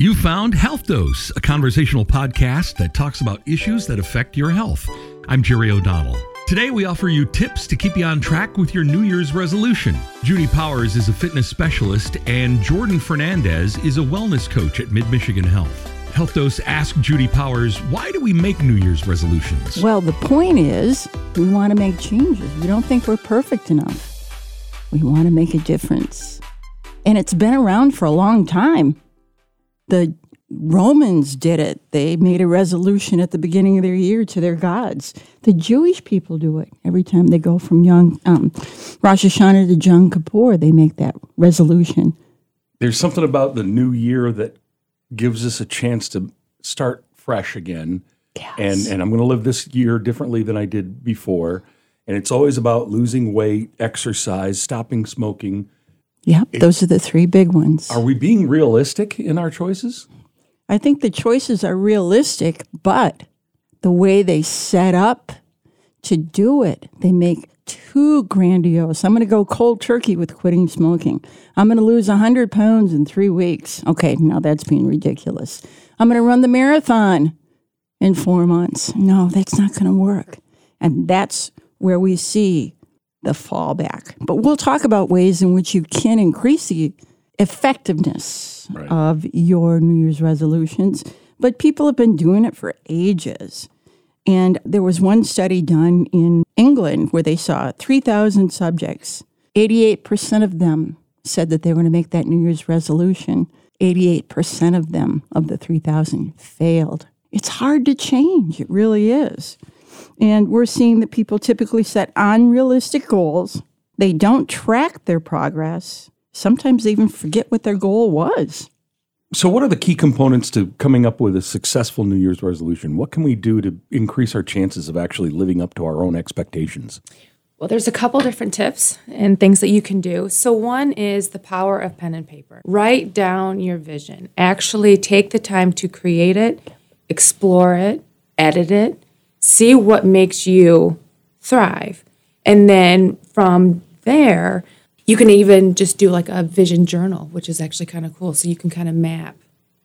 You found Health Dose, a conversational podcast that talks about issues that affect your health. I'm Jerry O'Donnell. Today, we offer you tips to keep you on track with your New Year's resolution. Judy Powers is a fitness specialist, and Jordan Fernandez is a wellness coach at Mid Michigan Health. Health Dose asked Judy Powers, why do we make New Year's resolutions? Well, the point is, we want to make changes. We don't think we're perfect enough. We want to make a difference. And it's been around for a long time. The Romans did it. They made a resolution at the beginning of their year to their gods. The Jewish people do it every time they go from young um, Rosh Hashanah to Yom Kippur. They make that resolution. There's something about the new year that gives us a chance to start fresh again. Yes. And and I'm going to live this year differently than I did before. And it's always about losing weight, exercise, stopping smoking. Yep, those are the three big ones. Are we being realistic in our choices? I think the choices are realistic, but the way they set up to do it, they make too grandiose. I'm going to go cold turkey with quitting smoking. I'm going to lose 100 pounds in three weeks. Okay, now that's being ridiculous. I'm going to run the marathon in four months. No, that's not going to work. And that's where we see the fallback. But we'll talk about ways in which you can increase the effectiveness Right. of your New Year's resolutions. But people have been doing it for ages. And there was one study done in England where they saw 3,000 subjects. 88% of them said that they were going to make that New Year's resolution. 88% of them, of the 3,000, failed. It's hard to change. It really is. And we're seeing that people typically set unrealistic goals. They don't track their progress. Sometimes they even forget what their goal was. So what are the key components to coming up with a successful New Year's resolution? What can we do to increase our chances of actually living up to our own expectations? Well, there's a couple different tips and things that you can do. So, one is the power of pen and paper. Write down your vision. Actually, take the time to create it, explore it, edit it, see what makes you thrive. And then from there, you can even just do like a vision journal, which is actually kind of cool. So, you can kind of map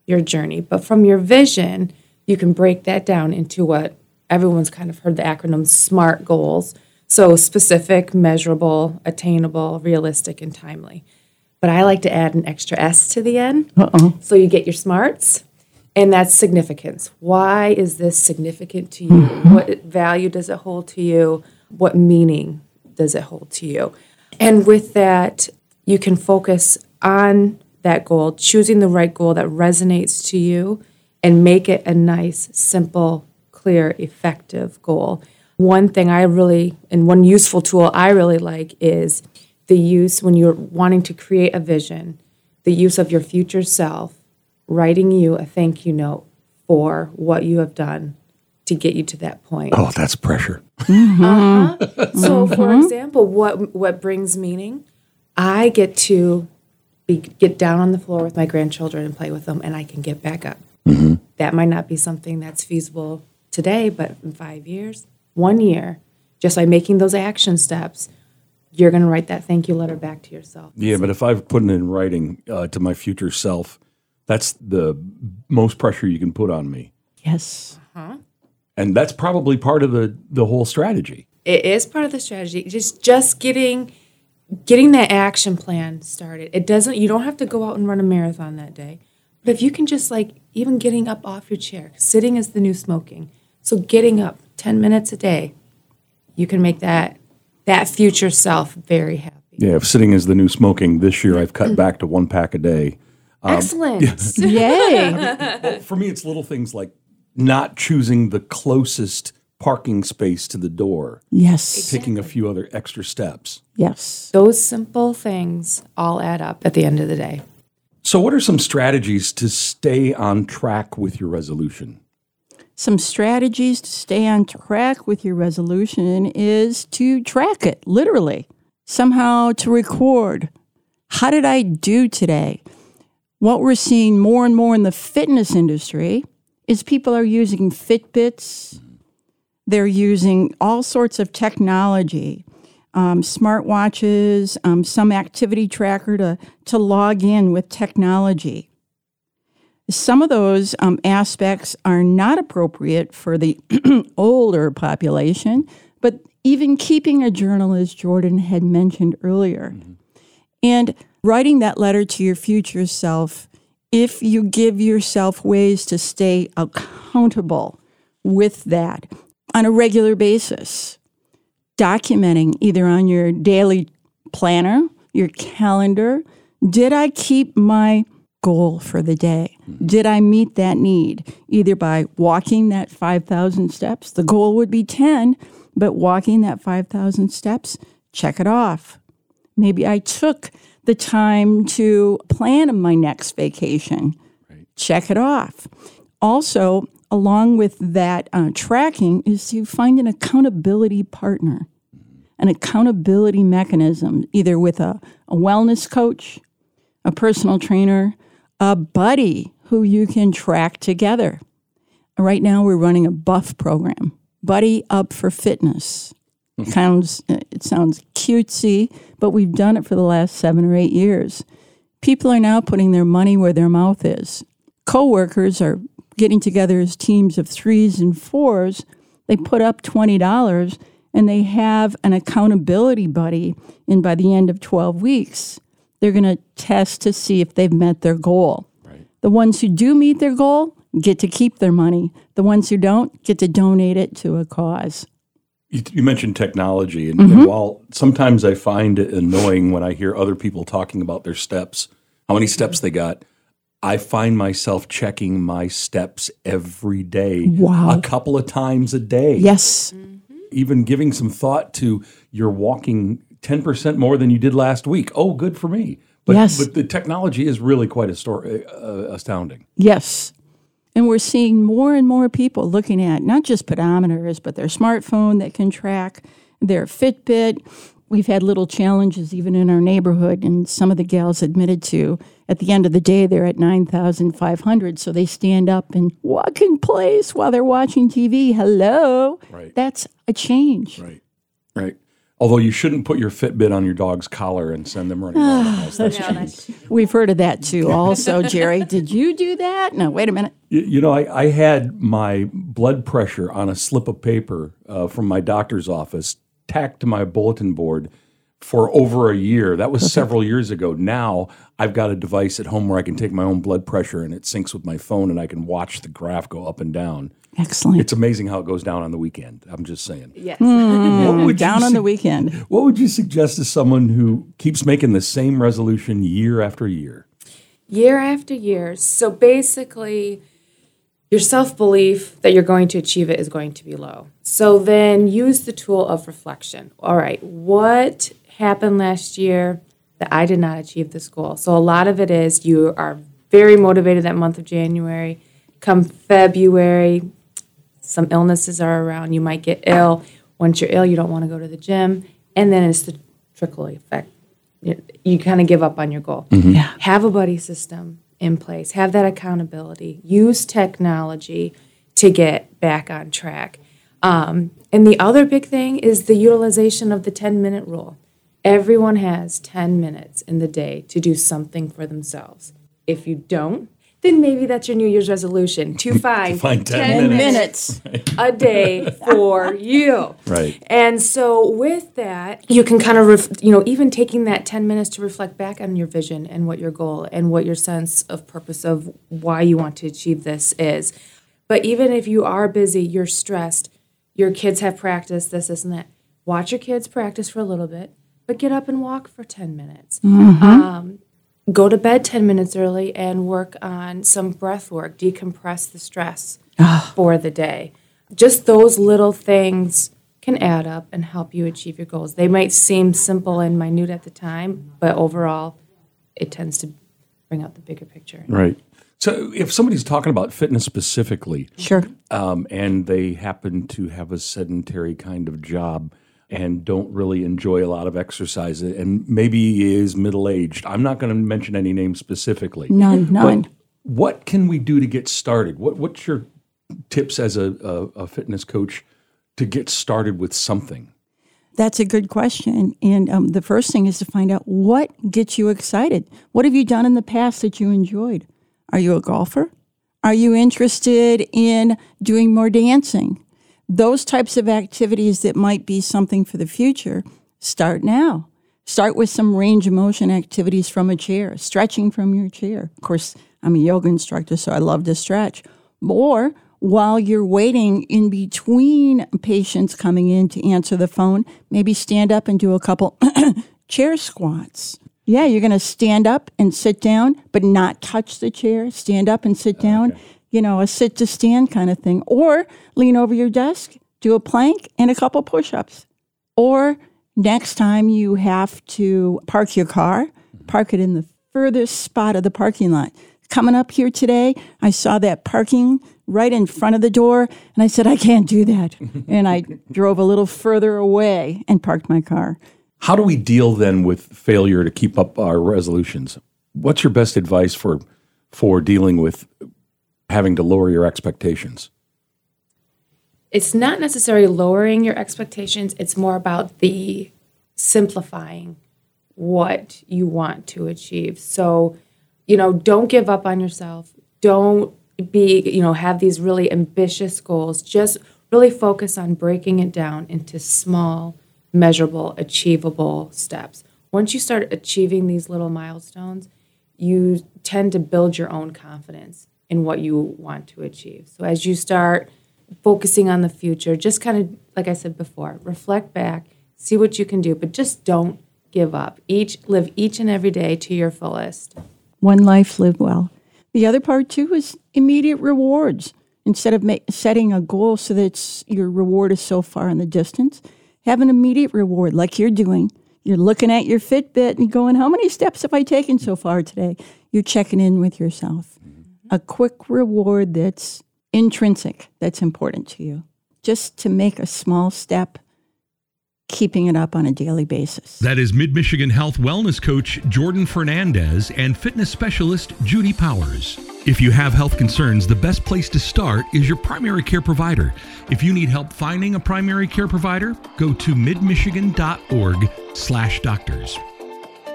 your journey. But from your vision, you can break that down into what everyone's kind of heard the acronym SMART goals. So specific, measurable, attainable, realistic, and timely. But I like to add an extra S to the end. Uh-oh. So you get your smarts, and that's significance. Why is this significant to you? Mm-hmm. What value does it hold to you? What meaning does it hold to you? And with that, you can focus on that goal, choosing the right goal that resonates to you, and make it a nice, simple, clear, effective goal. One thing I really, and one useful tool I really like is the use when you're wanting to create a vision, the use of your future self writing you a thank you note for what you have done to get you to that point. Oh, that's pressure. Uh-huh. Mm-hmm. So, for mm-hmm. example, what what brings meaning? I get to be, get down on the floor with my grandchildren and play with them, and I can get back up. Mm-hmm. That might not be something that's feasible today, but in five years, one year, just by making those action steps, you're going to write that thank you letter back to yourself. Yeah, but if I've put it in writing uh, to my future self, that's the most pressure you can put on me. Yes. Mm-hmm. And that's probably part of the, the whole strategy. it is part of the strategy just just getting getting that action plan started it doesn't you don't have to go out and run a marathon that day but if you can just like even getting up off your chair sitting is the new smoking so getting up 10 minutes a day you can make that that future self very happy Yeah, if sitting is the new smoking, this year I've cut back to one pack a day. Um, excellent Yay. For me, it's little things like not choosing the closest parking space to the door, yes. taking a few other extra steps. Yes. those simple things all add up at the end of the day So, what are some strategies to stay on track with your resolution? Some strategies to stay on track with your resolution is to track it, literally. Somehow to record. How did I do today? What we're seeing more and more in the fitness industry is people are using Fitbits, they're using all sorts of technology, um, smartwatches, um, some activity tracker to, to log in with technology. Some of those um, aspects are not appropriate for the older population, but even keeping a journal, as Jordan had mentioned earlier, and writing that letter to your future self, if you give yourself ways to stay accountable with that on a regular basis, documenting either on your daily planner, your calendar, did I keep my goal for the day? Mm-hmm. Did I meet that need? Either by walking that 5,000 steps, the goal would be 10, but walking that 5,000 steps, check it off. Maybe I took the time to plan my next vacation, check it off. Also, along with that uh, tracking, is to find an accountability partner, an accountability mechanism, either with a, a wellness coach, a personal trainer, a buddy who you can track together. Right now, we're running a buff program, Buddy Up for Fitness. It sounds, it sounds cutesy, but we've done it for the last seven or eight years. People are now putting their money where their mouth is. Coworkers are getting together as teams of threes and fours. They put up $20 and they have an accountability buddy. And by the end of 12 weeks, they're going to test to see if they've met their goal. Right. The ones who do meet their goal get to keep their money. The ones who don't get to donate it to a cause. You, you mentioned technology, and, and while sometimes I find it annoying when I hear other people talking about their steps, how many steps they got, I find myself checking my steps every day, Wow. a couple of times a day. Yes. Even giving some thought to you're walking 10% more than you did last week. Oh, good for me. But, Yes. but the technology is really quite astor- uh, astounding. Yes. And we're seeing more and more people looking at not just pedometers, but their smartphone that can track their Fitbit. We've had little challenges even in our neighborhood, and some of the gals admitted to at the end of the day they're at 9,500. So they stand up and walk in place while they're watching TV. Hello. Right. That's a change. Right. Right. Although you shouldn't put your Fitbit on your dog's collar and send them running around the house. That's cheating. We've heard of that too, also, Jerry. Did you do that? No, wait a minute. You, you know, I, I had my blood pressure on a slip of paper uh, from my doctor's office tacked to my bulletin board for over a year. That was several years ago. Now I've got a device at home where I can take my own blood pressure and it syncs with my phone and I can watch the graph go up and down. Excellent. It's amazing how it goes down on the weekend. I'm just saying. Yes. Hmm. What would Down you on the weekend. What would you suggest to someone who keeps making the same resolution year after year? year after year. So basically, your self belief that you're going to achieve it is going to be low. So then use the tool of reflection. All right, what happened last year that I did not achieve this goal? So a lot of it is you are very motivated that month of January. Come February, some illnesses are around. You might get ill. Once you're ill, you don't want to go to the gym. And then it's the trickle effect. You, you kind of give up on your goal. Yeah. Have a buddy system in place, have that accountability, use technology to get back on track. Um, and the other big thing is the utilization of the 10 minute rule. Everyone has 10 minutes in the day to do something for themselves. If you don't, then maybe that's your New Year's resolution to find, find 10 10 minutes. a day for you. Right. And so with that, you can kind of, ref- you know, even taking that 10 minutes to reflect back on your vision and what your goal and what your sense of purpose of why you want to achieve this is. But even if you are busy, you're stressed, your kids have practice, this, this, and that, watch your kids practice for a little bit, but get up and walk for 10 minutes. Um, go to bed 10 minutes early and work on some breath work, decompress the stress for the day. Just those little things can add up and help you achieve your goals. They might seem simple and minute at the time, but overall, it tends to bring out the bigger picture. Right. So if somebody's talking about fitness specifically, Sure. um, and they happen to have a sedentary kind of job and don't really enjoy a lot of exercise and maybe is middle aged, I'm not going to mention any names specifically. None, none. But what can we do to get started? What, what's your tips as a, a, a fitness coach to get started with something? That's a good question. And um, the first thing is to find out what gets you excited. What have you done in the past that you enjoyed? Are you a golfer? Are you interested in doing more dancing? Those types of activities that might be something for the future, start now. Start with some range of motion activities from a chair, stretching from your chair. Of course, I'm a yoga instructor, so I love to stretch. Or while you're waiting in between patients coming in to answer the phone, maybe stand up and do a couple chair squats. Yeah, you're going to stand up and sit down, but not touch the chair. Stand up and sit down, okay. You know, a sit to stand kind of thing. Or lean over your desk, do a plank and a couple push ups. Or next time you have to park your car, park it in the furthest spot of the parking lot. Coming up here today, I saw that parking right in front of the door, and I said, I can't do that. and I drove a little further away and parked my car. How do we deal then with failure to keep up our resolutions? What's your best advice for for dealing with having to lower your expectations? It's not necessarily lowering your expectations, it's more about the simplifying what you want to achieve. So, you know, don't give up on yourself. Don't be, you know, have these really ambitious goals. Just really focus on breaking it down into small measurable, achievable steps. Once you start achieving these little milestones, you tend to build your own confidence in what you want to achieve. So as you start focusing on the future, just kind of like I said before, reflect back, see what you can do, but just don't give up. Each live each and every day to your fullest. One life live well. The other part too is immediate rewards. Instead of ma- setting a goal so that your reward is so far in the distance, have an immediate reward like you're doing. You're looking at your Fitbit and going, How many steps have I taken so far today? You're checking in with yourself. A quick reward that's intrinsic, that's important to you. Just to make a small step, keeping it up on a daily basis. That is Mid Michigan Health Wellness Coach Jordan Fernandez and fitness specialist Judy Powers. If you have health concerns, the best place to start is your primary care provider. If you need help finding a primary care provider, go to midmichigan.org slash doctors.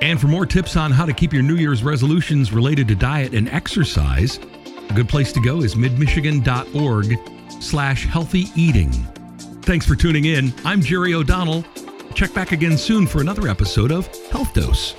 And for more tips on how to keep your New Year's resolutions related to diet and exercise, a good place to go is midmichigan.org slash healthy eating. Thanks for tuning in. I'm Jerry O'Donnell. Check back again soon for another episode of Health Dose.